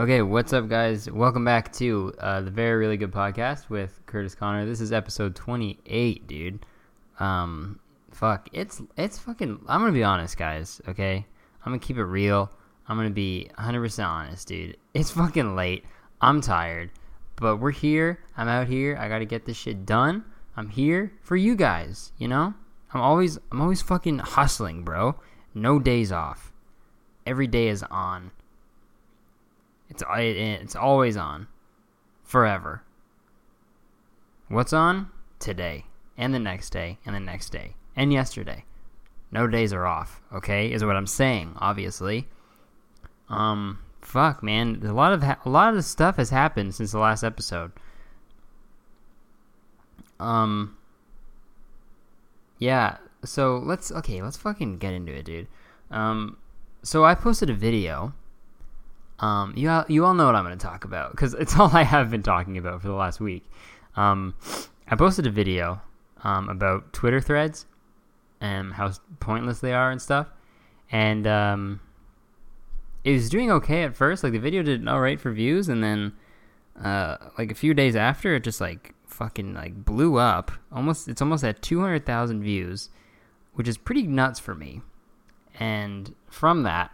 Okay, what's up, guys? Welcome back to uh, the very really good podcast with Curtis Connor. This is episode twenty eight, dude. Um, fuck, it's it's fucking. I'm gonna be honest, guys. Okay, I'm gonna keep it real. I'm gonna be 100 percent honest, dude. It's fucking late. I'm tired, but we're here. I'm out here. I gotta get this shit done. I'm here for you guys. You know, I'm always I'm always fucking hustling, bro. No days off. Every day is on. It's it's always on, forever. What's on today and the next day and the next day and yesterday? No days are off. Okay, is what I'm saying. Obviously. Um, fuck, man. A lot of ha- a lot of stuff has happened since the last episode. Um. Yeah. So let's okay. Let's fucking get into it, dude. Um. So I posted a video um, you all, you all know what I'm going to talk about because it's all I have been talking about for the last week. Um, I posted a video um, about Twitter threads and how pointless they are and stuff, and um, it was doing okay at first. Like the video did all right for views, and then uh, like a few days after, it just like fucking like blew up. Almost, it's almost at 200,000 views, which is pretty nuts for me. And from that,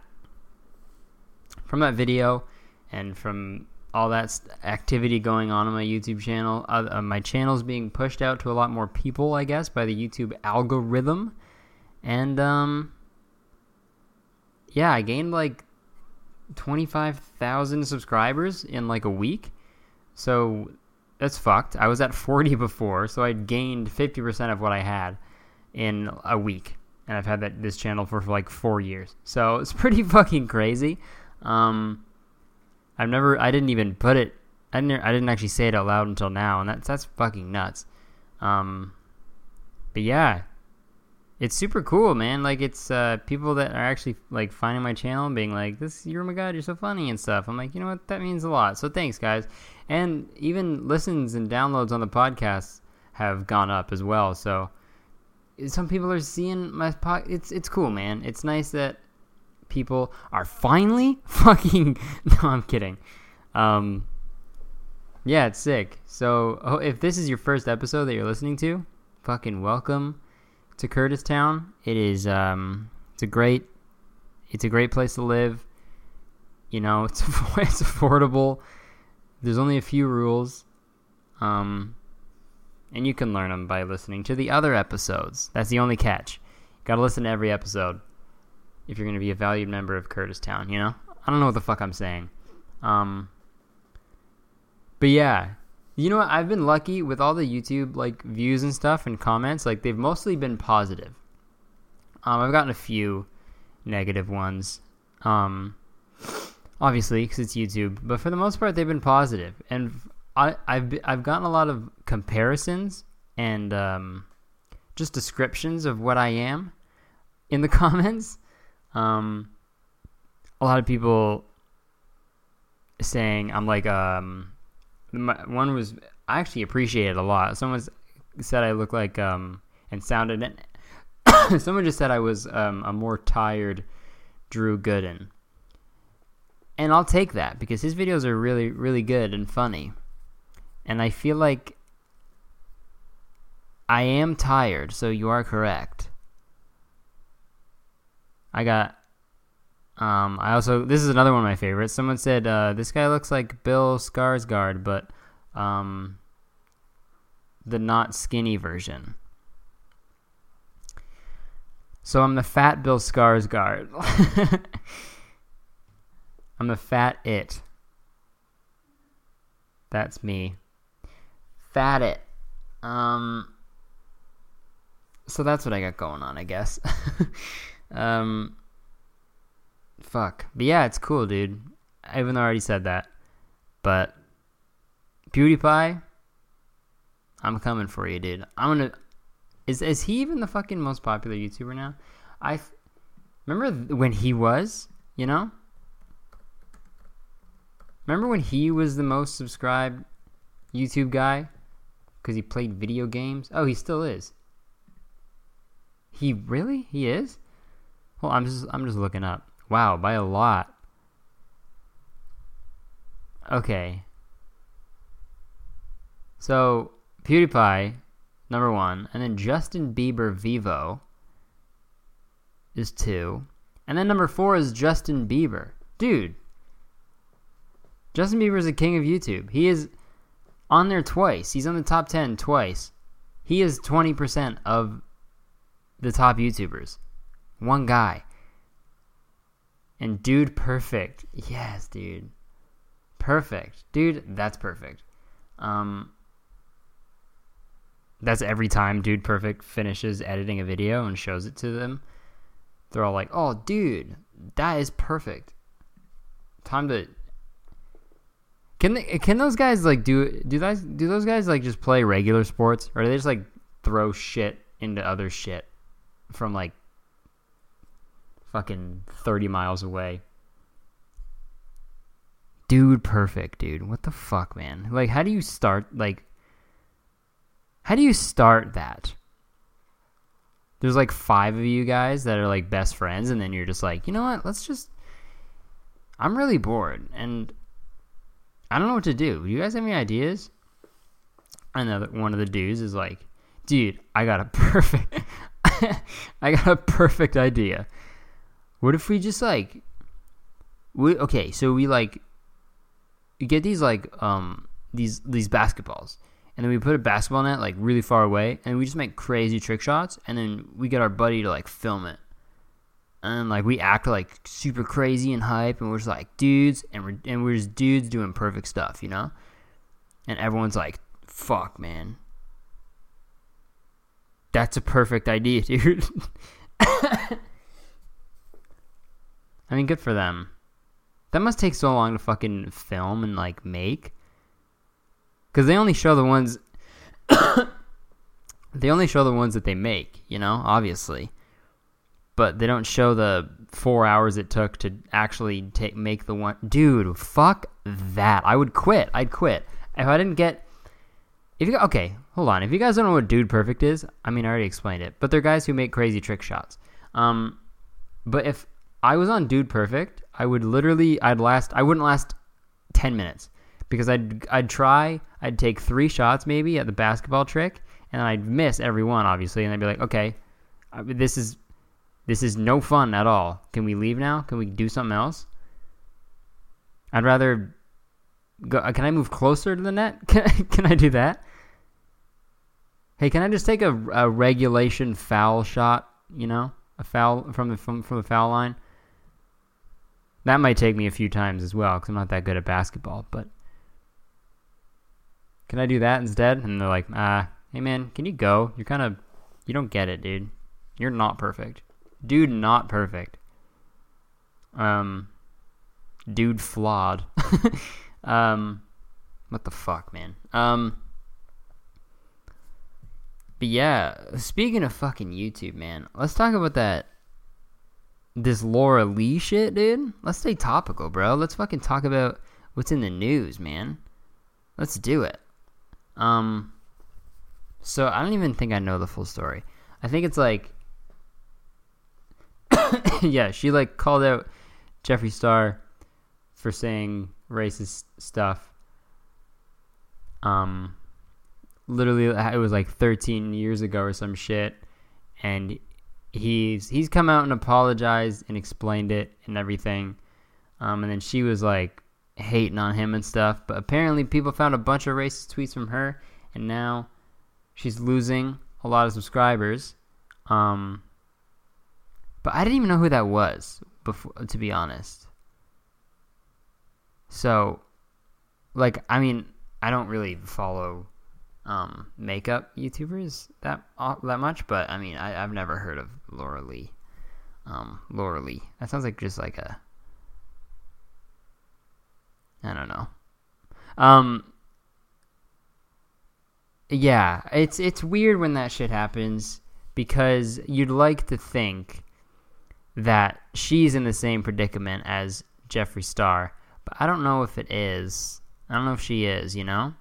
from that video and from all that activity going on on my YouTube channel, uh, uh, my channel's being pushed out to a lot more people, I guess, by the YouTube algorithm. And um, yeah, I gained like twenty five thousand subscribers in like a week. So that's fucked. I was at forty before, so I gained fifty percent of what I had in a week, and I've had that this channel for, for like four years. So it's pretty fucking crazy. Um, I've never, I didn't even put it, I didn't, I didn't actually say it out loud until now, and that's that's fucking nuts. Um, but yeah, it's super cool, man. Like it's uh, people that are actually like finding my channel and being like, "This, you're oh my god, you're so funny" and stuff. I'm like, you know what? That means a lot. So thanks, guys. And even listens and downloads on the podcast have gone up as well. So some people are seeing my pod. It's it's cool, man. It's nice that people are finally fucking. no, I'm kidding. Um, yeah, it's sick. So, oh, if this is your first episode that you're listening to, fucking welcome to Curtis Town. It is um, it's a great, it's a great place to live. You know, it's it's affordable. There's only a few rules, um, and you can learn them by listening to the other episodes. That's the only catch. Got to listen to every episode if you're going to be a valued member of Curtis Town, you know? I don't know what the fuck I'm saying. Um, but yeah, you know what? I've been lucky with all the YouTube like views and stuff and comments. Like they've mostly been positive. Um, I've gotten a few negative ones. Um, obviously because it's YouTube, but for the most part they've been positive. And I, I've I've gotten a lot of comparisons and um, just descriptions of what I am in the comments. Um, a lot of people saying I'm like um, my, one was I actually appreciate it a lot. Someone said I look like um and sounded. someone just said I was um, a more tired Drew Gooden, and I'll take that because his videos are really really good and funny, and I feel like I am tired. So you are correct. I got. Um, I also this is another one of my favorites. Someone said uh, this guy looks like Bill Skarsgård, but um, the not skinny version. So I'm the fat Bill Skarsgård. I'm the fat it. That's me. Fat it. Um. So that's what I got going on, I guess. Um, fuck. But yeah, it's cool, dude. Even already said that. But PewDiePie, I'm coming for you, dude. I'm gonna. Is is he even the fucking most popular YouTuber now? I remember when he was, you know. Remember when he was the most subscribed YouTube guy because he played video games? Oh, he still is. He really? He is? Well, I'm just I'm just looking up. Wow, by a lot. okay. So PewDiePie, number one, and then Justin Bieber Vevo is two, and then number four is Justin Bieber. Dude, Justin Bieber is the king of YouTube. He is on there twice. He's on the top ten twice. He is twenty percent of the top YouTubers. One guy. And dude, perfect. Yes, dude. Perfect. Dude, that's perfect. Um, that's every time Dude Perfect finishes editing a video and shows it to them. They're all like, "Oh, dude, that is perfect." Time to can they, can those guys like do do those do those guys like just play regular sports or do they just like throw shit into other shit from like fucking 30 miles away? Dude, perfect, dude. What the fuck, man? Like how do you start like how do you start that? There's like five of you guys that are like best friends, and then you're just like, you know what? Let's just. I'm really bored, and I don't know what to do. Do you guys have any ideas? Another one of the dudes is like, dude, I got a perfect. I got a perfect idea. What if we just like. We okay, so we like. We get these like um these these basketballs and then we put a basketball net like really far away, and we just make crazy trick shots, and then we get our buddy to like film it, and like we act like super crazy and hype, and we're just like dudes, and we're and we're just dudes doing perfect stuff, you know, and everyone's like, "Fuck, man." That's a perfect idea, dude. I mean, good for them. That must take so long to fucking film and like make. Because they only show the ones they only show the ones that they make you know obviously. But they don't show the four hours it took to actually take make the one dude fuck that. I would quit. I'd quit. If i didn't get if you okay hold on. If you guys don't know what dude perfect is i mean i already explained it but they're guys who make crazy trick shots. Um but if i was on dude perfect. I would literally i'd last i wouldn't last 10 minutes because I'd I'd try I'd take three shots maybe at the basketball trick and I'd miss every one obviously and I'd be like okay this is this is no fun at all. Can we leave now? Can we do something else? I'd rather go uh, can I move closer to the net? Can I, can I do that? Hey can I just take a, a regulation foul shot you know a foul from the from, from the foul line that might take me a few times as well because I'm not that good at basketball but can I do that instead? And they're like, ah, hey man, can you go? You're kind of, you don't get it, dude. You're not perfect. Dude, not perfect. Um, dude, flawed. um, what the fuck, man? Um, but yeah, speaking of fucking YouTube, man, let's talk about that. This Laura Lee shit, dude. Let's stay topical, bro. Let's fucking talk about what's in the news, man. Let's do it. Um, so I don't even think I know the full story. I think it's like, yeah, she like called out Jeffree Star for saying racist stuff. Um, literally, it was like 13 years ago or some shit, and he's he's come out and apologized and explained it and everything. Um, and then she was like, hating on him and stuff. But apparently, people found a bunch of racist tweets from her, and now she's losing a lot of subscribers. Um, but I didn't even know who that was before, to be honest. So, like, I mean, I don't really follow um, makeup YouTubers that uh, that much, but I mean, I, have never heard of Laura Lee. Um, Laura Lee. That sounds like just like a I don't know. Um, yeah, it's it's weird when that shit happens because you'd like to think that she's in the same predicament as Jeffree Star, but I don't know if it is. I don't know if she is, you know?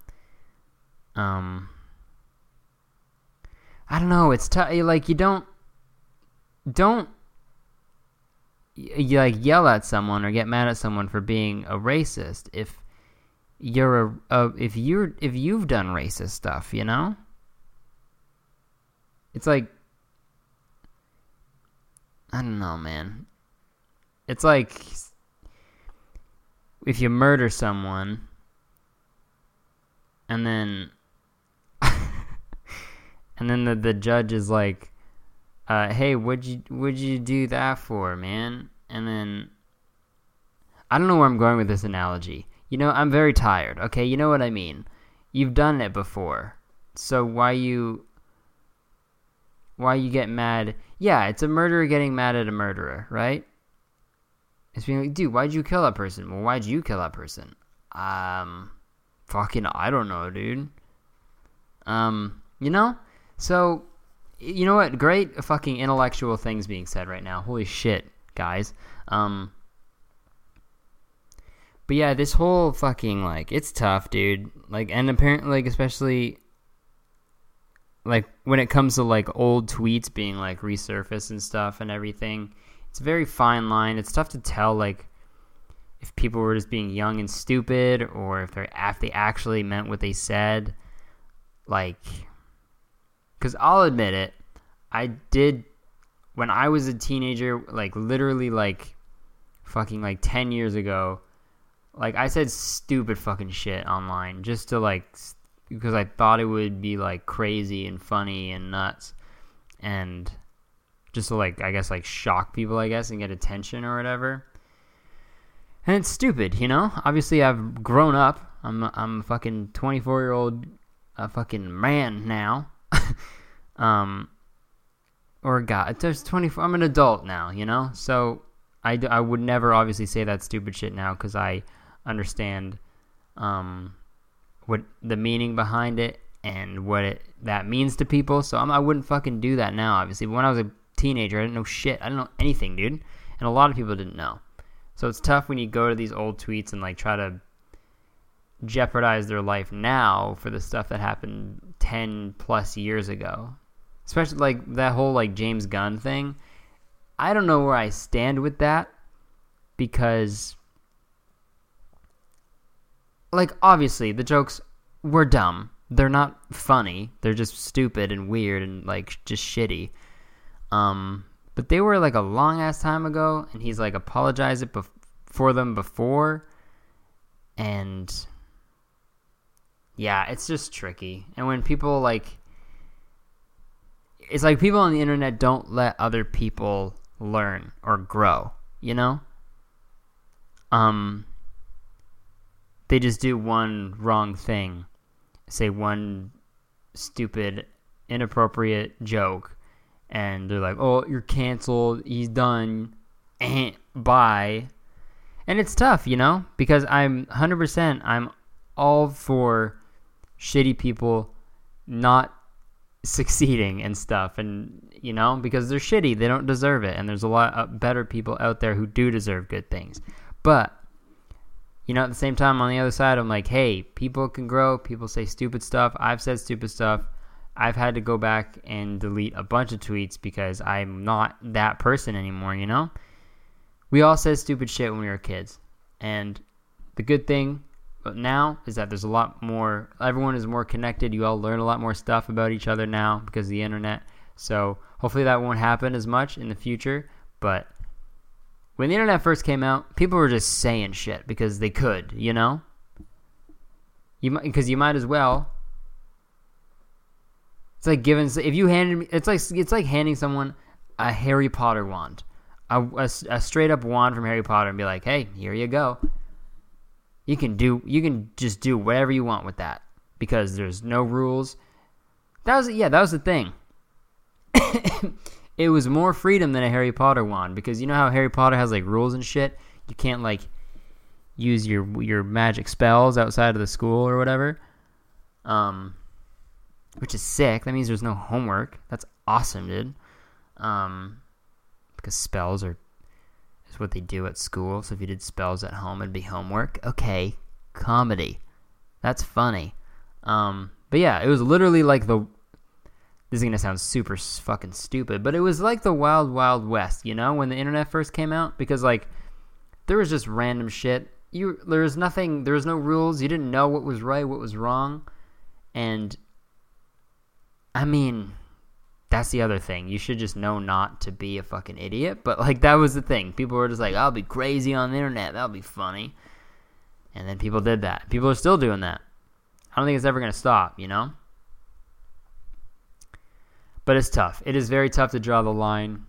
Um I don't know, it's tough like you don't don't you like yell at someone or get mad at someone for being a racist if you're a, a if you're if you've done racist stuff, you know? It's like I don't know, man. It's like if you murder someone and then and then the, the judge is like uh, hey what'd you what'd you do that for man? And then i don't know where i'm going with this analogy. You know i'm very tired okay? You know what i mean? You've done it before. So why you why you get mad? Yeah it's a murderer getting mad at a murderer right? It's being like dude why'd you kill that person? Well why'd you kill that person? Um fucking I don't know, dude. Um, you know? So, you know what? Great fucking intellectual things being said right now. Holy shit, guys. Um, but yeah, this whole fucking like it's tough, dude. Like, and apparently, like especially like when it comes to like old tweets being like resurfaced and stuff and everything, it's a very fine line. It's tough to tell like if people were just being young and stupid or if they're if they actually meant what they said like cuz I'll admit it I did when I was a teenager like literally like fucking like 10 years ago like I said stupid fucking shit online just to like because I thought it would be like crazy and funny and nuts and just to like I guess like shock people I guess and get attention or whatever and it's stupid, you know. Obviously, I've grown up. I'm I'm a fucking 24 year old, a uh, fucking man now. um, or God, there's 24. I'm an adult now, you know. So I, I would never obviously say that stupid shit now because I understand, um, what the meaning behind it and what it that means to people. So I'm, I wouldn't fucking do that now. Obviously, but when I was a teenager, I didn't know shit. I didn't know anything, dude. And a lot of people didn't know. So it's tough when you go to these old tweets and like try to jeopardize their life now for the stuff that happened 10 plus years ago. Especially like that whole like James Gunn thing. I don't know where I stand with that because like obviously the jokes were dumb. They're not funny. They're just stupid and weird and like just shitty. Um but they were like a long ass time ago, and he's like apologized bef- for them before, and yeah, it's just tricky. And when people like, it's like people on the internet don't let other people learn or grow, you know? Um, they just do one wrong thing, say one stupid, inappropriate joke, and they're like, "Oh, you're canceled. He's done." And bye. And it's tough, you know, because I'm 100% I'm all for shitty people not succeeding and stuff and you know because they're shitty they don't deserve it and there's a lot of better people out there who do deserve good things but you know at the same time on the other side i'm like hey people can grow people say stupid stuff i've said stupid stuff I've had to go back and delete a bunch of tweets because I'm not that person anymore, you know? We all said stupid shit when we were kids. And the good thing now is that there's a lot more, everyone is more connected. You all learn a lot more stuff about each other now because of the internet. So hopefully that won't happen as much in the future. But when the internet first came out, people were just saying shit because they could, you know? You because you might as well it's like giving if you handed me it's like it's like handing someone a Harry Potter wand, a, a, a straight up wand from Harry Potter, and be like, "Hey, here you go. You can do you can just do whatever you want with that because there's no rules." That was yeah, that was the thing. it was more freedom than a Harry Potter wand because you know how Harry Potter has like rules and shit. You can't like use your your magic spells outside of the school or whatever. Um, which is sick. That means there's no homework. That's awesome, dude. Um, because spells are is what they do at school. So if you did spells at home, it'd be homework. Okay, comedy. That's funny. Um, but yeah, it was literally like the. This is gonna sound super fucking stupid, but it was like the wild, wild west. You know, when the internet first came out, because like there was just random shit. you there was nothing there was no rules you didn't know what was right what was wrong and i mean that's the other thing. You should just know not to be a fucking idiot. But like that was the thing. People were just like i'll be crazy on the internet. That'll be funny. And then people did that. People are still doing that. I don't think it's ever going to stop you know? But it's tough. It is very tough to draw the line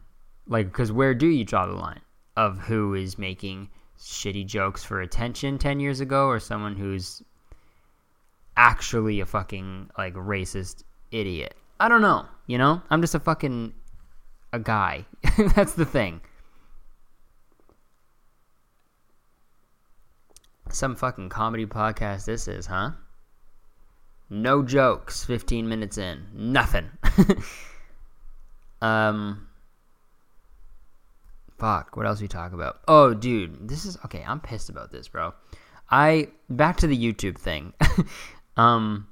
like because where do you draw the line of who is making shitty jokes for attention 10 years ago or someone who's actually a fucking like racist idiot. I don't know, you know? I'm just a fucking a guy. That's the thing. Some fucking comedy podcast this is, huh? No jokes 15 minutes in. Nothing. um Fuck, what else we talk about? Oh, dude, this is okay. I'm pissed about this, bro. I back to the YouTube thing. um,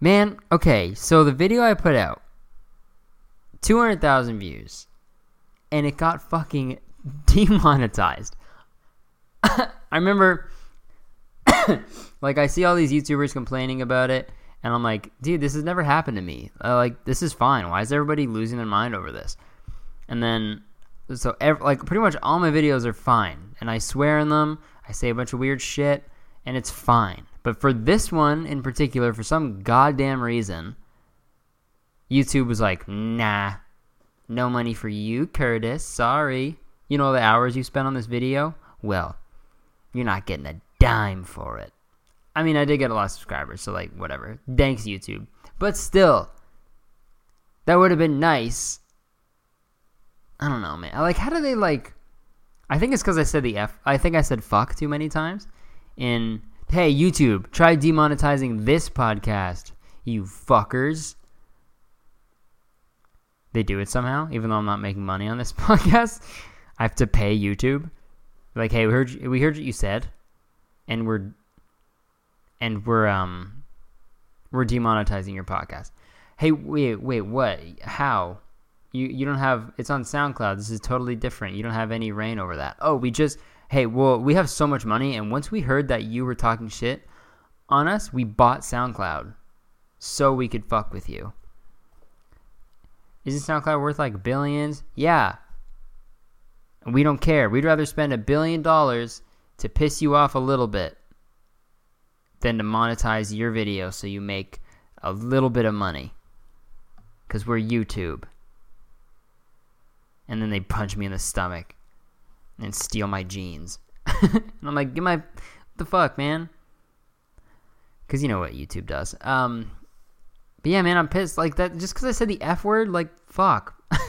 man, okay. So the video I put out, two hundred thousand views, and it got fucking demonetized. I remember, like, I see all these YouTubers complaining about it, and I'm like, dude, this has never happened to me. Uh, like, this is fine. Why is everybody losing their mind over this? and then so every, like pretty much all my videos are fine, and I swear in them. I say a bunch of weird shit, and it's fine. But for this one in particular, for some goddamn reason, YouTube was like, nah, no money for you, Curtis. Sorry. You know the hours you spent on this video? Well, you're not getting a dime for it. I mean, I did get a lot of subscribers, so like, whatever. Thanks, YouTube. But still, that would have been nice I don't know, man. Like, how do they like? I think it's because I said the f. I think I said fuck too many times. In hey YouTube, try demonetizing this podcast, you fuckers. They do it somehow, even though I'm not making money on this podcast. I have to pay YouTube. Like, hey, we heard you, we heard what you said, and we're and we're um we're demonetizing your podcast. Hey, wait, wait, what? How? you you don't have it's on SoundCloud. This is totally different. You don't have any reign over that. Oh, we just hey, well, we have so much money and once we heard that you were talking shit on us, we bought SoundCloud so we could fuck with you. Isn't SoundCloud worth like billions? Yeah. We don't care. We'd rather spend a billion dollars to piss you off a little bit than to monetize your video so you make a little bit of money. Because we're YouTube and then they punch me in the stomach and steal my jeans. and I'm like, get my the fuck, man. Cause you know what YouTube does. Um, but yeah, man, I'm pissed. Like that, just because I said the f word, like fuck.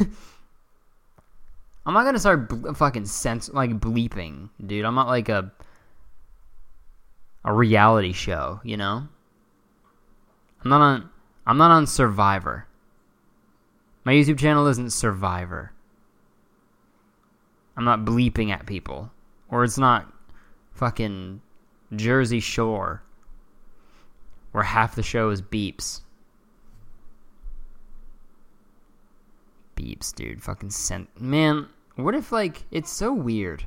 I'm not gonna start ble- fucking sense like bleeping, dude. I'm not like a a reality show, you know. I'm not on. I'm not on Survivor. My YouTube channel isn't Survivor. I'm not bleeping at people. Or it's not fucking Jersey Shore where half the show is beeps. Beeps, dude. Fucking sent. Man, what if, like, it's so weird.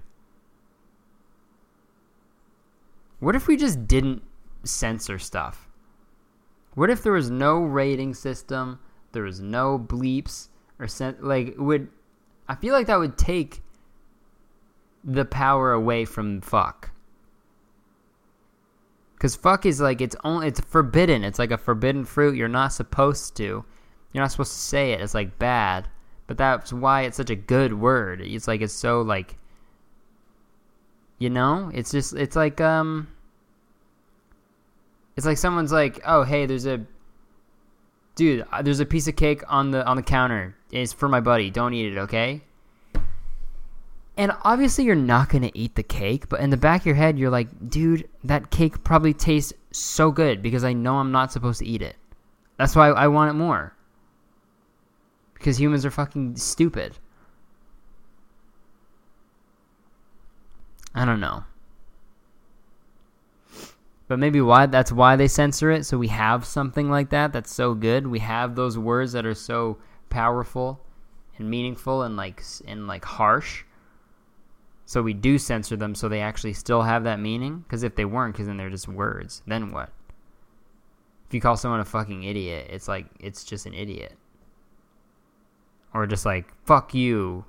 What if we just didn't censor stuff? What if there was no rating system, there was no bleeps, or sen- like would I feel like that would take the power away from fuck. Cause fuck is like it's only it's forbidden. It's like a forbidden fruit. You're not supposed to. You're not supposed to say it. It's like bad. But that's why it's such a good word. It's like it's so like you know? It's just it's like um it's like someone's like, "Oh, hey, there's a dude, uh, there's a piece of cake on the on the counter. It's for my buddy. Don't eat it, okay?" And obviously, you're not going to eat the cake, but in the back of your head, you're like, dude, that cake probably tastes so good because I know I'm not supposed to eat it. That's why I want it more. Because humans are fucking stupid. I don't know. But maybe why that's why they censor it so we have something like that that's so good. We have those words that are so powerful and meaningful and like and like harsh So we do censor them so they actually still have that meaning? Because if they weren't, because then they're just words, then what? If you call someone a fucking idiot, it's like, it's just an idiot. Or just like, fuck you.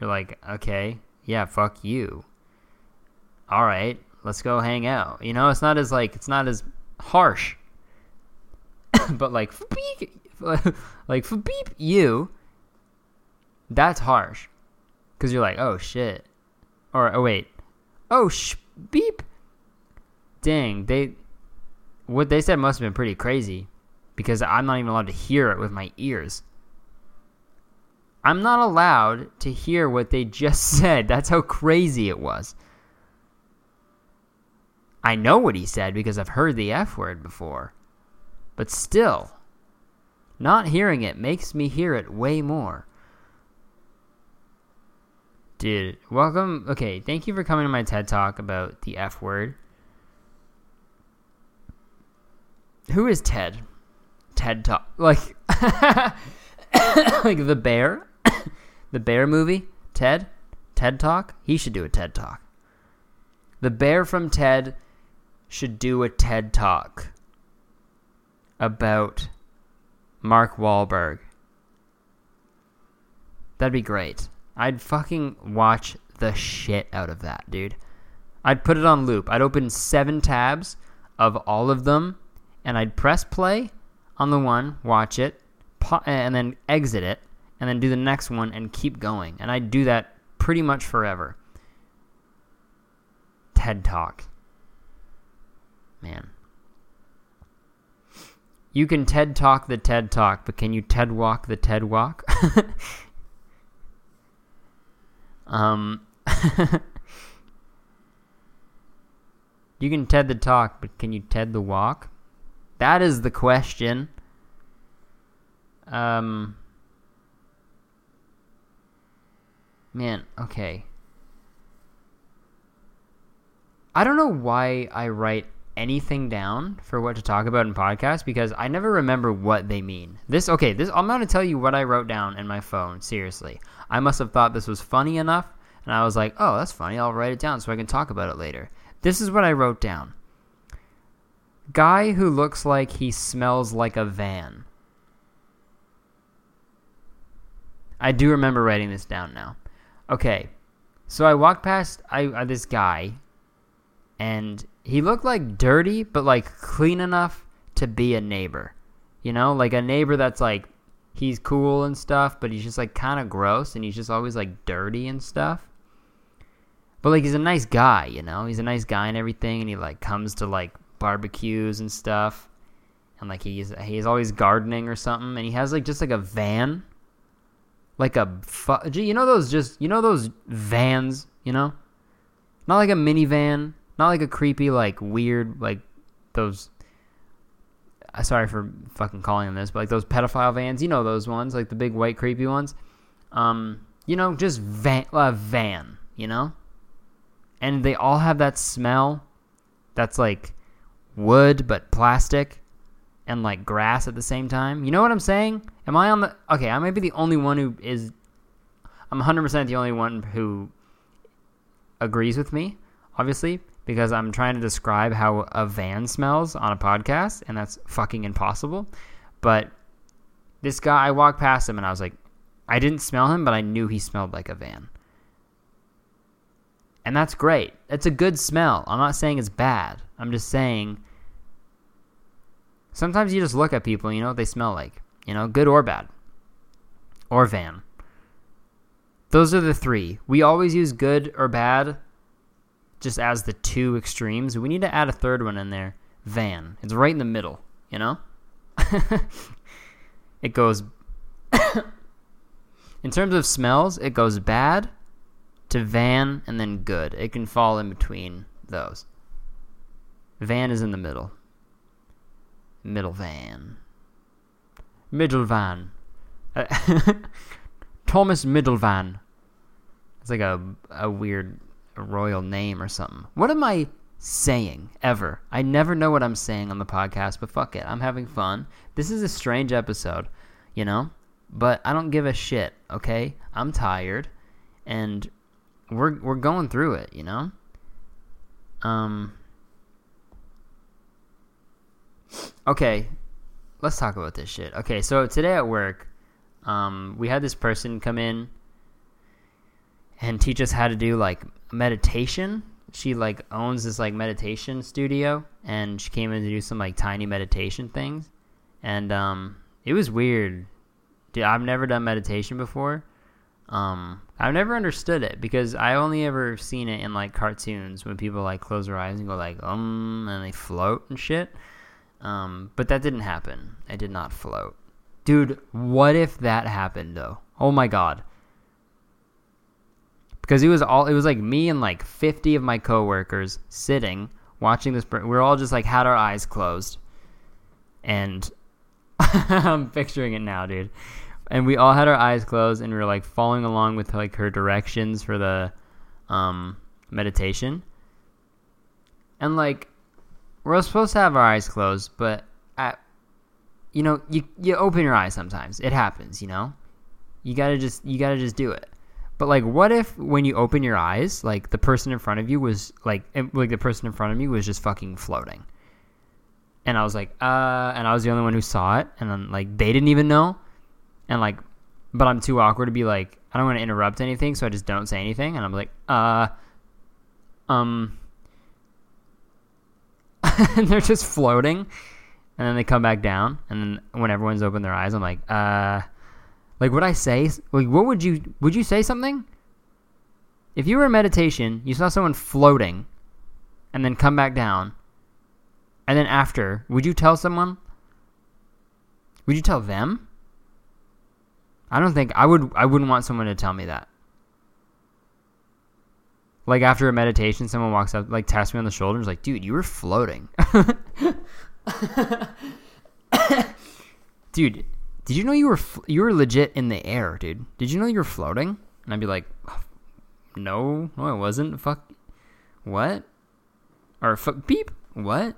You're like, okay, yeah, fuck you. Alright, let's go hang out. You know, it's not as like, it's not as harsh. but like, like, beep you, that's harsh. Because you're like, oh shit or oh wait, oh sh beep. Dang, they what they said must have been pretty crazy, because I'm not even allowed to hear it with my ears. I'm not allowed to hear what they just said. That's how crazy it was. I know what he said because I've heard the F word before. But still, not hearing it makes me hear it way more. Dude, welcome. Okay, thank you for coming to my TED Talk about the F word. Who is Ted? TED Talk. Like, like the bear? the bear movie? Ted? TED Talk? He should do a TED Talk. The bear from Ted should do a TED Talk about Mark Wahlberg. That'd be great. I'd fucking watch the shit out of that, dude. I'd put it on loop. I'd open seven tabs of all of them, and I'd press play on the one, watch it, and then exit it, and then do the next one and keep going. And I'd do that pretty much forever. TED Talk. Man. You can TED Talk the TED Talk, but can you TED Walk the TED Walk? Um, you can TED the talk, but can you TED the walk? That is the question. Um, man, okay. I don't know why I write anything down for what to talk about in podcasts because I never remember what they mean. This okay, this I'm going to tell you what I wrote down in my phone, seriously. I must have thought this was funny enough and I was like, "Oh, that's funny. I'll write it down so I can talk about it later." This is what I wrote down. Guy who looks like he smells like a van. I do remember writing this down now. Okay. So I walked past I uh, this guy and he looked like dirty, but like clean enough to be a neighbor. You know, like a neighbor that's like he's cool and stuff, but he's just like kind of gross and he's just always like dirty and stuff. But like he's a nice guy, you know? He's a nice guy and everything and he like comes to like barbecues and stuff. And like he's he's always gardening or something and he has like just like a van. Like a you know those just you know those vans, you know? Not like a minivan, not like a creepy, like weird, like those. Uh, sorry for fucking calling them this, but like those pedophile vans, you know those ones, like the big white creepy ones. Um, you know, just van, a van, you know, and they all have that smell. That's like wood but plastic, and like grass at the same time. You know what I'm saying? Am I on the? Okay, I might be the only one who is. I'm 100% the only one who agrees with me, obviously, because I'm trying to describe how a van smells on a podcast, and that's fucking impossible. But this guy, I walked past him and I was like, I didn't smell him, but I knew he smelled like a van. And that's great. It's a good smell. I'm not saying it's bad. I'm just saying sometimes you just look at people you know what they smell like. You know, good or bad. Or van. Those are the three. We always use good or bad just as the two extremes. We need to add a third one in there. Van. It's right in the middle, you know? it goes In terms of smells, it goes bad to van and then good. It can fall in between those. Van is in the middle. Middle van. Middle van. Thomas Middlevan. It's like a a weird royal name or something. What am I saying ever? I never know what I'm saying on the podcast, but fuck it. I'm having fun. This is a strange episode, you know? But I don't give a shit, okay? I'm tired and we're we're going through it, you know. Um. Okay, let's talk about this shit. Okay, so today at work, um, we had this person come in and teach us how to do like meditation. She like owns this like meditation studio, and she came in to do some like tiny meditation things, and um, it was weird. Dude, I've never done meditation before. Um, I've never understood it because I only ever seen it in like cartoons when people like close their eyes and go like um and they float and shit. Um, but that didn't happen. I did not float. Dude, what if that happened though? Oh my god. Because it was all it was like me and like 50 of my coworkers sitting watching this we we're all just like had our eyes closed. And I'm picturing it now, dude. And we all had our eyes closed and we were like following along with like her directions for the um meditation. And like we're supposed to have our eyes closed, but at you know, you you open your eyes sometimes. It happens, you know? You got to just you got to just do it. But like what if when you open your eyes, like the person in front of you was like like the person in front of me was just fucking floating. And I was like, uh and I was the only one who saw it and then like they didn't even know. And like but I'm too awkward to be like I don't want to interrupt anything, so I just don't say anything and I'm like, uh um and they're just floating and then they come back down, and then when everyone's opened their eyes, I'm like, uh, like would I say, like, what would you, would you say something? If you were in meditation, you saw someone floating, and then come back down, and then after, would you tell someone? Would you tell them? I don't think I would. I wouldn't want someone to tell me that. Like after a meditation, someone walks up, like taps me on the shoulder, and is like, "Dude, you were floating." dude, did you know you were you were legit in the air, dude? Did you know you were floating? And I'd be like, no, no, I wasn't. Fuck, what? Or fuck, beep, what?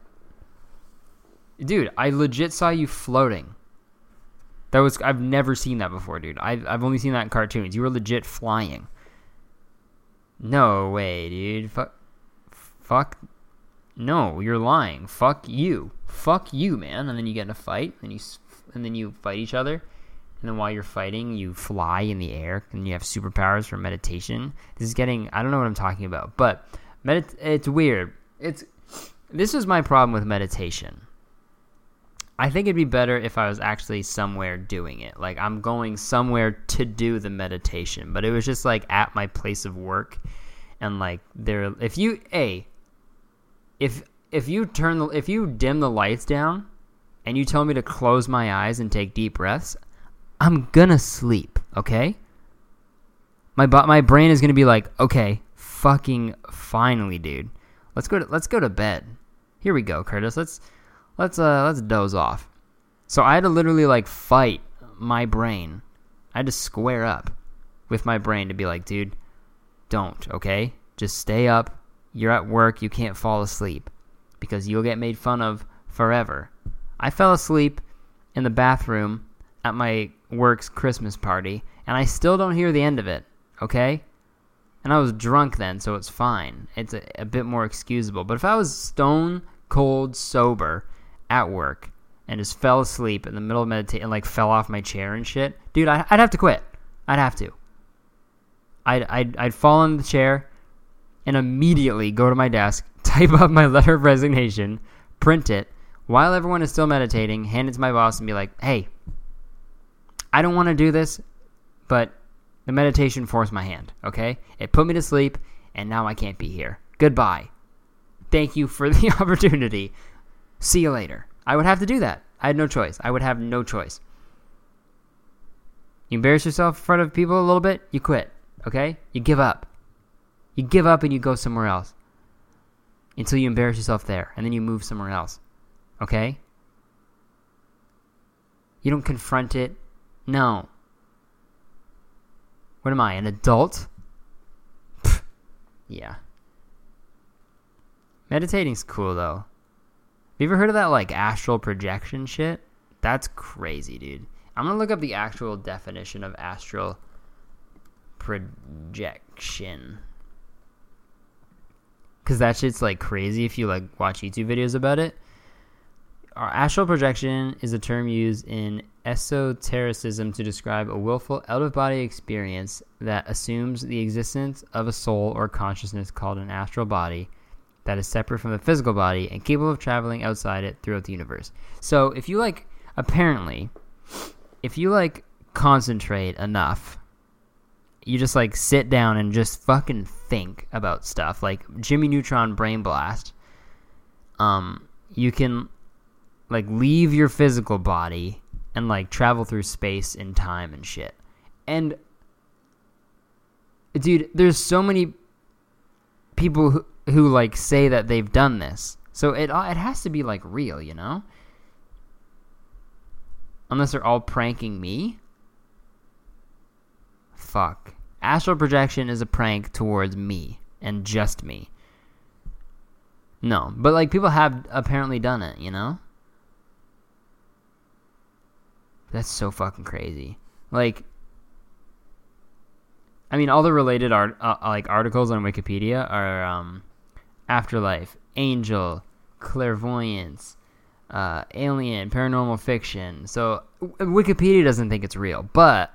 Dude, I legit saw you floating. That was I've never seen that before, dude. I've I've only seen that in cartoons. You were legit flying. No way, dude. Fuck, fuck no, you're lying. Fuck you. Fuck you, man. And then you get in a fight, and you and then you fight each other. And then while you're fighting, you fly in the air, and you have superpowers for meditation. This is getting I don't know what I'm talking about, but medit- it's weird. It's this is my problem with meditation. I think it'd be better if I was actually somewhere doing it. Like I'm going somewhere to do the meditation, but it was just like at my place of work and like there if you a if if you turn the if you dim the lights down and you tell me to close my eyes and take deep breaths, I'm gonna sleep, okay? My my brain is gonna be like, okay, fucking finally, dude. Let's go to let's go to bed. Here we go, Curtis. Let's let's uh let's doze off. So I had to literally like fight my brain. I had to square up with my brain to be like, dude, don't, okay? Just stay up, you're at work, you can't fall asleep because you'll get made fun of forever. I fell asleep in the bathroom at my work's Christmas party, and I still don't hear the end of it, okay? And I was drunk then, so it's fine. It's a, a bit more excusable. But if I was stone cold sober at work and just fell asleep in the middle of meditation and like fell off my chair and shit, dude, I, would have to quit. I'd have to. I'd, I'd, I'd fall in the chair, and immediately go to my desk, type up my letter of resignation, print it, while everyone is still meditating, hand it to my boss and be like, hey, I don't want to do this, but the meditation forced my hand, okay? It put me to sleep, and now I can't be here. Goodbye. Thank you for the opportunity. See you later. I would have to do that. I had no choice. I would have no choice. You embarrass yourself in front of people a little bit, you quit, okay? You give up. You give up and you go somewhere else until you embarrass yourself there, and then you move somewhere else. Okay? You don't confront it. No. What am I, an adult? yeah. Meditating's cool though. Have you ever heard of that like astral projection shit? That's crazy, dude. I'm gonna look up the actual definition of astral projection. because that shit's like crazy if you like watch YouTube videos about it. Our astral projection is a term used in esotericism to describe a willful out of body experience that assumes the existence of a soul or consciousness called an astral body that is separate from the physical body and capable of traveling outside it throughout the universe. So, if you like, apparently, if you like concentrate enough, you just like sit down and just fucking think about stuff like Jimmy Neutron Brain Blast. Um, you can like leave your physical body and like travel through space and time and shit. And dude, there's so many people who, who like say that they've done this. So it uh, it has to be like real, you know? Unless they're all pranking me. Fuck. Astral projection is a prank towards me and just me. No, but like people have apparently done it, you know? That's so fucking crazy. Like, I mean, all the related art uh, like articles on Wikipedia are um, afterlife, angel, clairvoyance, uh, alien, paranormal fiction. So Wikipedia doesn't think it's real, but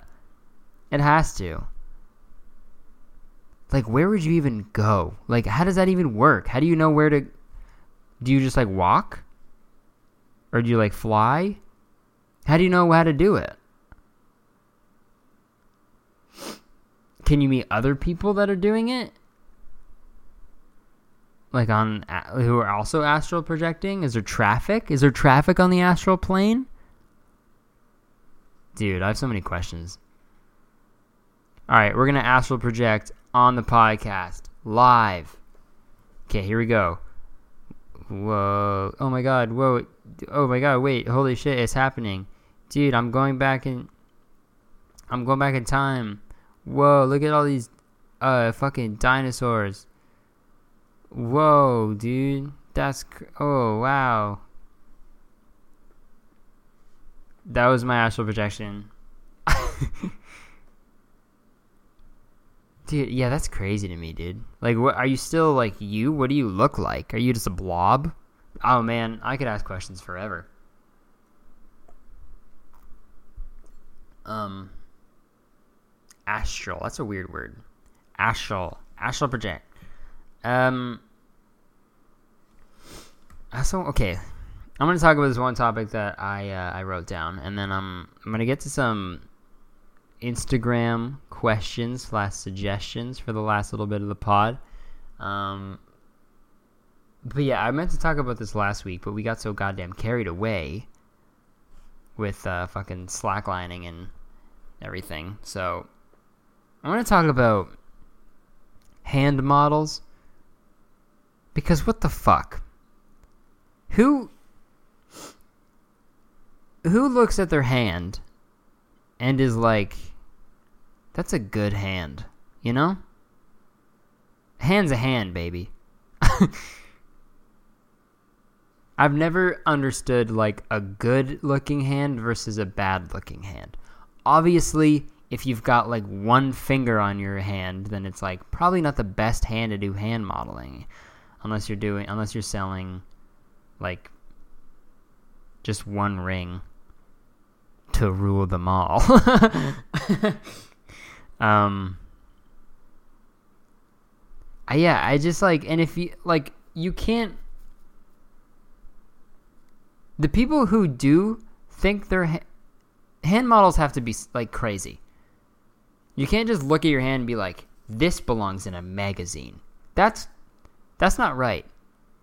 it has to. Like, where would you even go? Like, how does that even work? How do you know where to? Do you just like walk, or do you like fly? How do you know how to do it? Can you meet other people that are doing it? Like on who are also astral projecting? Is there traffic? Is there traffic on the astral plane? Dude, I have so many questions. All right, we're going to astral project on the podcast live. Okay, here we go. Whoa. Oh my god. Whoa. Oh my god. Wait. Holy shit. It's happening. Dude, I'm going back in. I'm going back in time. Whoa, look at all these uh fucking dinosaurs. Whoa, dude. That's cr- oh wow. That was my astral projection. dude, yeah, that's crazy to me, dude. Like, what are you still like you? What do you look like? Are you just a blob? Oh man, I could ask questions forever. Um astral. That's a weird word. Astral. Astral project. Um so okay. I'm gonna talk about this one topic that I uh, I wrote down, and then I'm I'm gonna get to some Instagram questions slash suggestions for the last little bit of the pod. Um, but yeah, I meant to talk about this last week, but we got so goddamn carried away with uh, fucking slacklining and everything. So I want to talk about hand models because what the fuck? Who who looks at their hand and is like that's a good hand, you know? Hand's a hand, baby. I've never understood like a good looking hand versus a bad looking hand. Obviously, if you've got like one finger on your hand, then it's like probably not the best hand to do hand modeling unless you're doing unless you're selling like just one ring to rule them all. um I, yeah, I just like and if you like you can't the people who do think they're ha- hand models have to be like crazy. You can't just look at your hand and be like, "This belongs in a magazine." That's that's not right.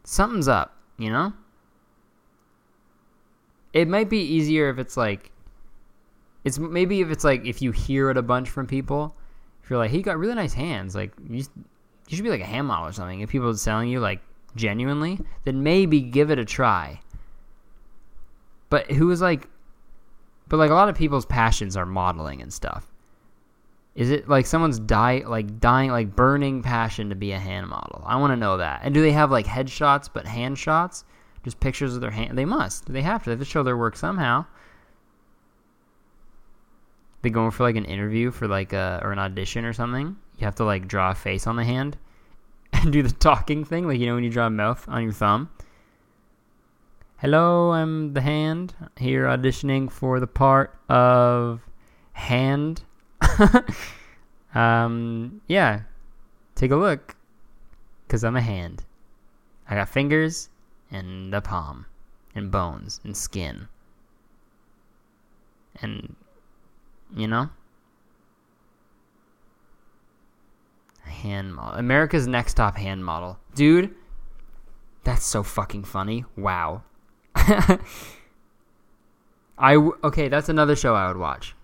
Something's up, you know? It might be easier if it's like it's maybe if it's like if you hear it a bunch from people, if you're like, "He got really nice hands," like you, you should be like a hand model or something. If people are selling you like genuinely, then maybe give it a try. But who is like, but like a lot of people's passions are modeling and stuff. Is it like someone's die like dying like burning passion to be a hand model? I want to know that. And do they have like headshots but hand shots? Just pictures of their hand? They must. They have to. They have to show their work somehow. They going for like an interview for like a or an audition or something. You have to like draw a face on the hand. and do the talking thing, like you know when you draw a mouth on your thumb. Hello, I'm the hand here auditioning for the part of hand. um, yeah, take a look, cause I'm a hand. I got fingers and a palm, and bones and skin, and you know. hand model. America's Next Top Hand Model. Dude, that's so fucking funny. Wow. I w- okay, that's another show I would watch.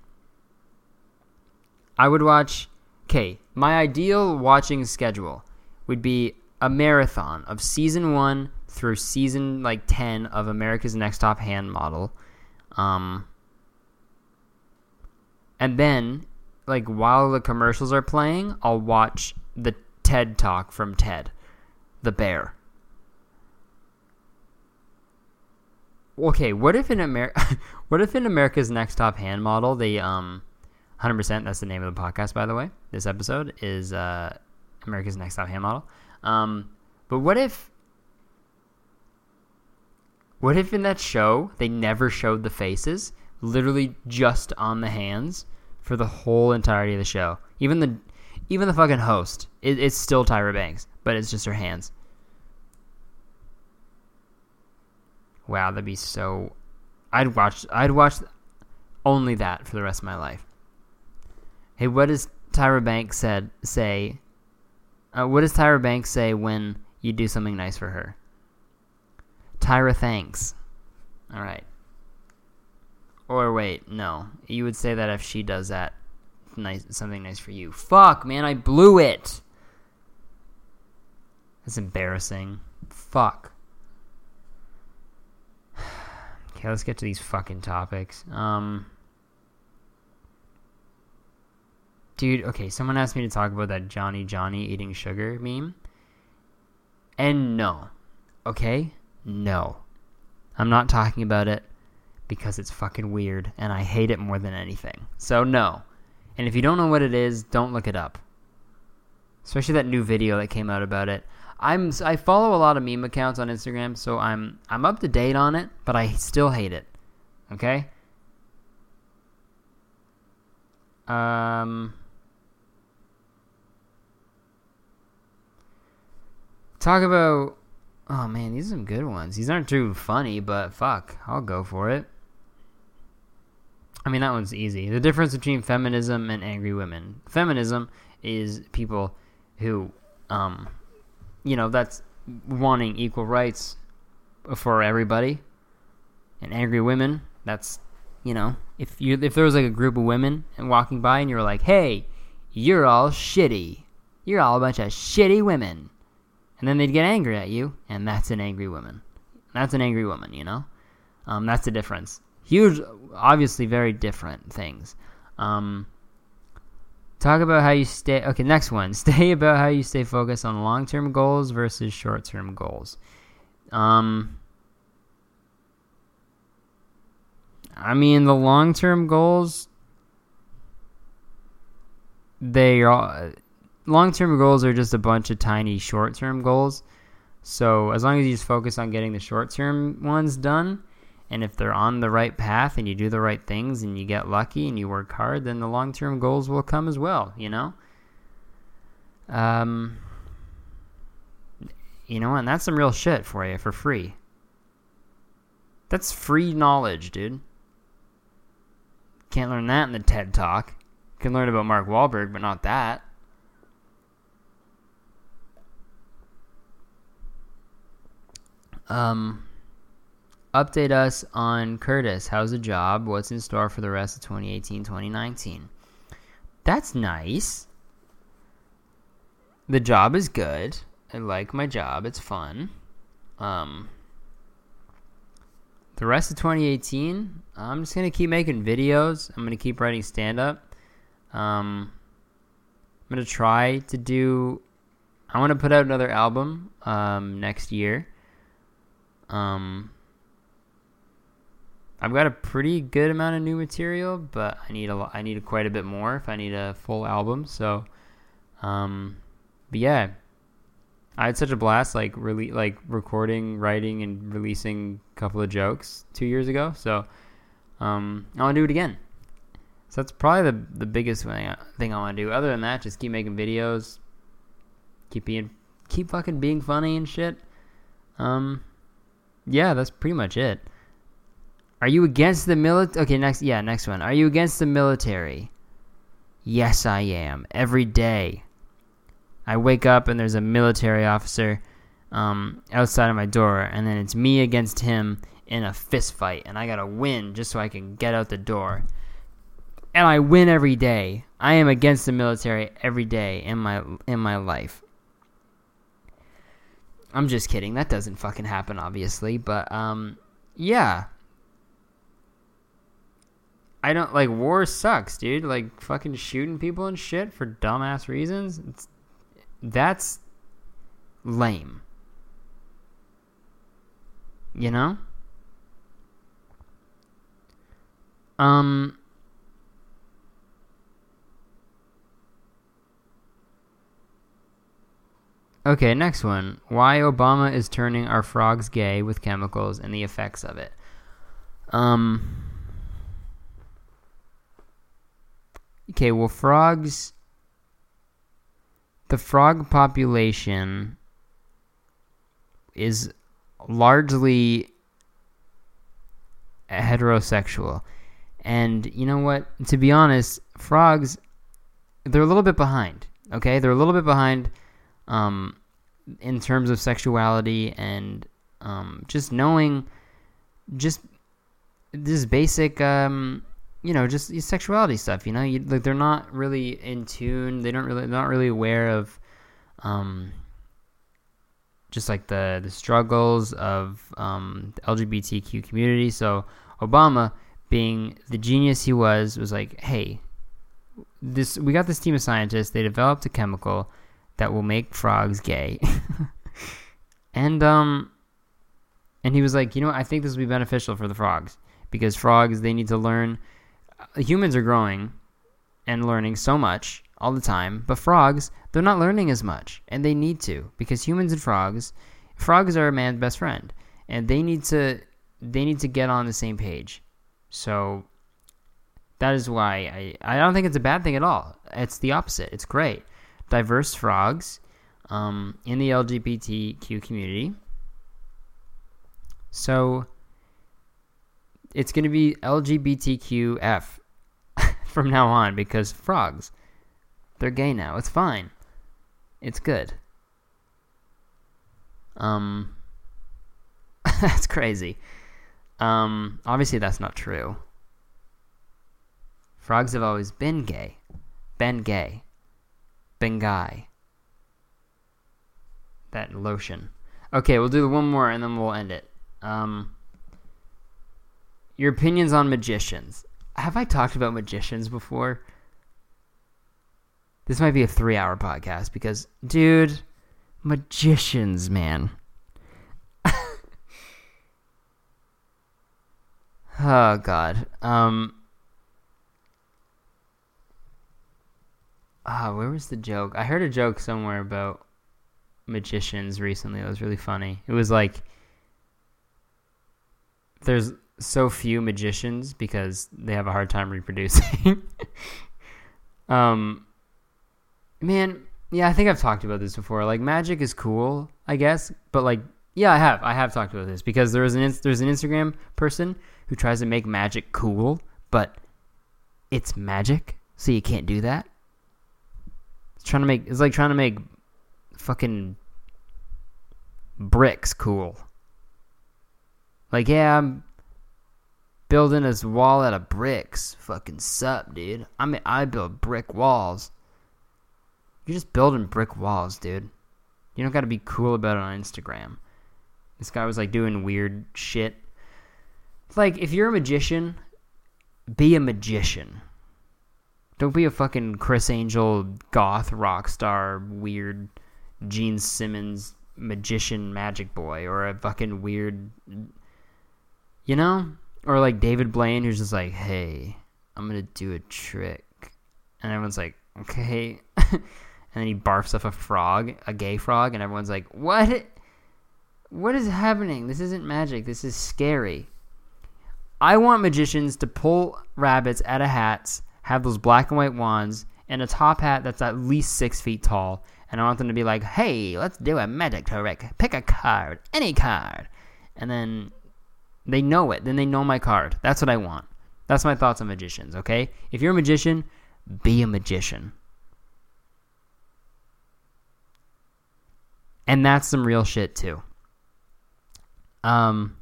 I would watch Okay, my ideal watching schedule would be a marathon of season 1 through season like 10 of America's Next Top Hand Model. Um and then like while the commercials are playing, I'll watch the TED talk from Ted, the bear. Okay, what if in America, what if in America's Next Top Hand Model, the um, hundred percent. That's the name of the podcast, by the way. This episode is uh, America's Next Top Hand Model. Um, but what if, what if in that show they never showed the faces, literally just on the hands? for the whole entirety of the show. Even the even the fucking host, it, it's still Tyra Banks, but it's just her hands. Wow, that'd be so. I'd watch. I'd watch only that for the rest of my life. Hey, what does Tyra Banks said say? Uh, what does Tyra Banks say when you do something nice for her? Tyra, thanks. All right. Or wait, no. You would say that if she does that nice something nice for you. Fuck, man, I blew it. That's embarrassing. Fuck. Okay, let's get to these fucking topics. Um Dude, okay, someone asked me to talk about that Johnny Johnny eating sugar meme. And no. Okay? No. I'm not talking about it because it's fucking weird and I hate it more than anything. So, no. And if you don't know what it is, don't look it up. Especially that new video that came out about it. I'm I follow a lot of meme accounts on Instagram, so I'm I'm up to date on it, but I still hate it. Okay? Um Talk about Oh man, these are some good ones. These aren't too funny, but fuck, I'll go for it. I mean, that one's easy. The difference between feminism and angry women. Feminism is people who, um, you know, that's wanting equal rights for everybody. And angry women, that's, you know, if you if there was like a group of women and walking by and you were like, "Hey, you're all shitty. You're all a bunch of shitty women," and then they'd get angry at you, and that's an angry woman. That's an angry woman, you know. Um, that's the difference huge, obviously very different things. Um, talk about how you stay. Okay, next one. Stay about how you stay focused on long term goals versus short term goals. Um, I mean, the long term goals, they are. Long term goals are just a bunch of tiny short term goals. So as long as you just focus on getting the short term ones done, and if they're on the right path and you do the right things and you get lucky and you work hard, then the long term goals will come as well, you know? Um, you know, and that's some real shit for you for free. That's free knowledge, dude. Can't learn that in the TED Talk. can learn about Mark Wahlberg, but not that. Um, update us on Curtis. How's the job? What's in store for the rest of 2018 2019? That's nice. The job is good. I like my job. It's fun. Um, the rest of 2018, I'm just going to keep making videos. I'm going to keep writing stand up. Um, I'm going to try to do. I want to put out another album um, next year. Um, I've got a pretty good amount of new material, but I need a I need a quite a bit more if I need a full album. So, um, but yeah, I had such a blast, like really, like recording, writing, and releasing a couple of jokes two years ago. So, um, I want to do it again. So that's probably the the biggest thing thing I want to do. Other than that, just keep making videos, keep being, keep fucking being funny and shit. Um, yeah, that's pretty much it. Are you against the military? Okay, next, yeah, next one. Are you against the military? Yes, I am. Every day. I wake up and there's a military officer um, outside of my door, and then it's me against him in a fist fight, and I gotta win just so I can get out the door. And I win every day. I am against the military every day in my in my life. I'm just kidding. That doesn't fucking happen, obviously. But um, yeah. I don't like war sucks, dude. Like fucking shooting people and shit for dumbass reasons. It's that's lame. You know? Um Okay, next one. Why Obama is turning our frogs gay with chemicals and the effects of it. Um Okay, well frogs the frog population is largely heterosexual. And you know what? To be honest, frogs, they're a little bit behind. Okay? They're a little bit behind um, in terms of sexuality and um, just knowing just this basic um, you know, just sexuality stuff. You know, you, like they're not really in tune. They don't really, not really aware of, um, just like the the struggles of um, the LGBTQ community. So Obama, being the genius he was, was like, hey, this we got this team of scientists. They developed a chemical that will make frogs gay, and um, and he was like, you know, what? I think this will be beneficial for the frogs because frogs they need to learn humans are growing and learning so much all the time, but frogs, they're not learning as much, and they need to because humans and frogs, frogs are a man's best friend, and they need to they need to get on the same page. So that is why I I don't think it's a bad thing at all. It's the opposite. It's great. Diverse frogs um, in the LGBTQ community. So it's going to be LGBTQF from now on because frogs, they're gay now. It's fine. It's good. Um, that's crazy. Um, obviously that's not true. Frogs have always been gay. Been gay. Been guy. That lotion. Okay, we'll do one more and then we'll end it. Um, your opinions on magicians. Have I talked about magicians before? This might be a three hour podcast because, dude, magicians, man. oh, God. Um. Ah, where was the joke? I heard a joke somewhere about magicians recently. It was really funny. It was like there's so few magicians because they have a hard time reproducing. um, man, yeah, I think I've talked about this before. Like, magic is cool, I guess, but like, yeah, I have, I have talked about this because there is an there's an Instagram person who tries to make magic cool, but it's magic, so you can't do that. It's trying to make it's like trying to make fucking bricks cool. Like, yeah, building his wall out of bricks. Fucking sup, dude. I mean, I build brick walls. You're just building brick walls, dude. You don't gotta be cool about it on Instagram. This guy was like doing weird shit. Like, if you're a magician, be a magician. Don't be a fucking Criss Angel goth rock star weird Gene Simmons magician magic boy or a fucking weird you know? Or like David Blaine, who's just like, "Hey, I'm gonna do a trick," and everyone's like, "Okay," and then he barfs off a frog, a gay frog, and everyone's like, "What? What is happening? This isn't magic. This is scary." I want magicians to pull rabbits out of hats, have those black and white wands, and a top hat that's at least six feet tall. And I want them to be like, "Hey, let's do a magic trick. Pick a card, any card," and then they know it. Then they know my card. That's what I want. That's my thoughts on magicians. Okay, if you're a magician, be a magician. And that's some real shit too. Um,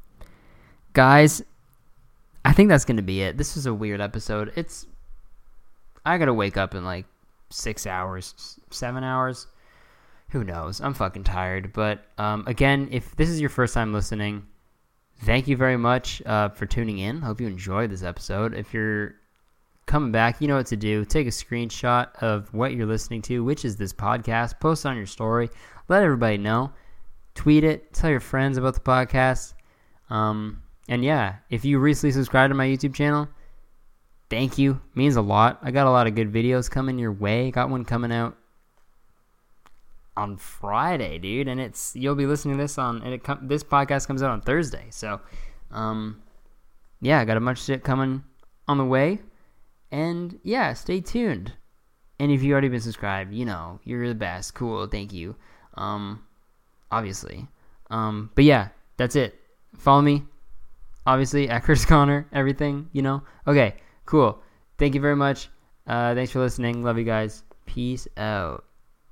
guys, I think that's gonna be it. This was a weird episode. It's I gotta wake up in like six hours, seven hours. Who knows? I'm fucking tired. But um, again, if this is your first time listening, thank you very much uh, for tuning in. Hope you enjoyed this episode. If you're coming back, you know what to do. Take a screenshot of what you're listening to, which is this podcast. Post on your story. Let everybody know. Tweet it. Tell your friends about the podcast. Um, and yeah, if you recently subscribed to my YouTube channel, thank you. means a lot. I got a lot of good videos coming your way. Got one coming out on Friday, dude, and it's you'll be listening to this on and it com- this podcast comes out on Thursday. So, um, yeah, I got a bunch of shit coming on the way, and yeah, stay tuned. And if you already been subscribed, you know you're the best. Cool, thank you. Um, obviously, um, but yeah, that's it. Follow me, obviously at Curtis Conner. Everything, you know. Okay, cool. Thank you very much. Uh, thanks for listening. Love you guys. Peace out.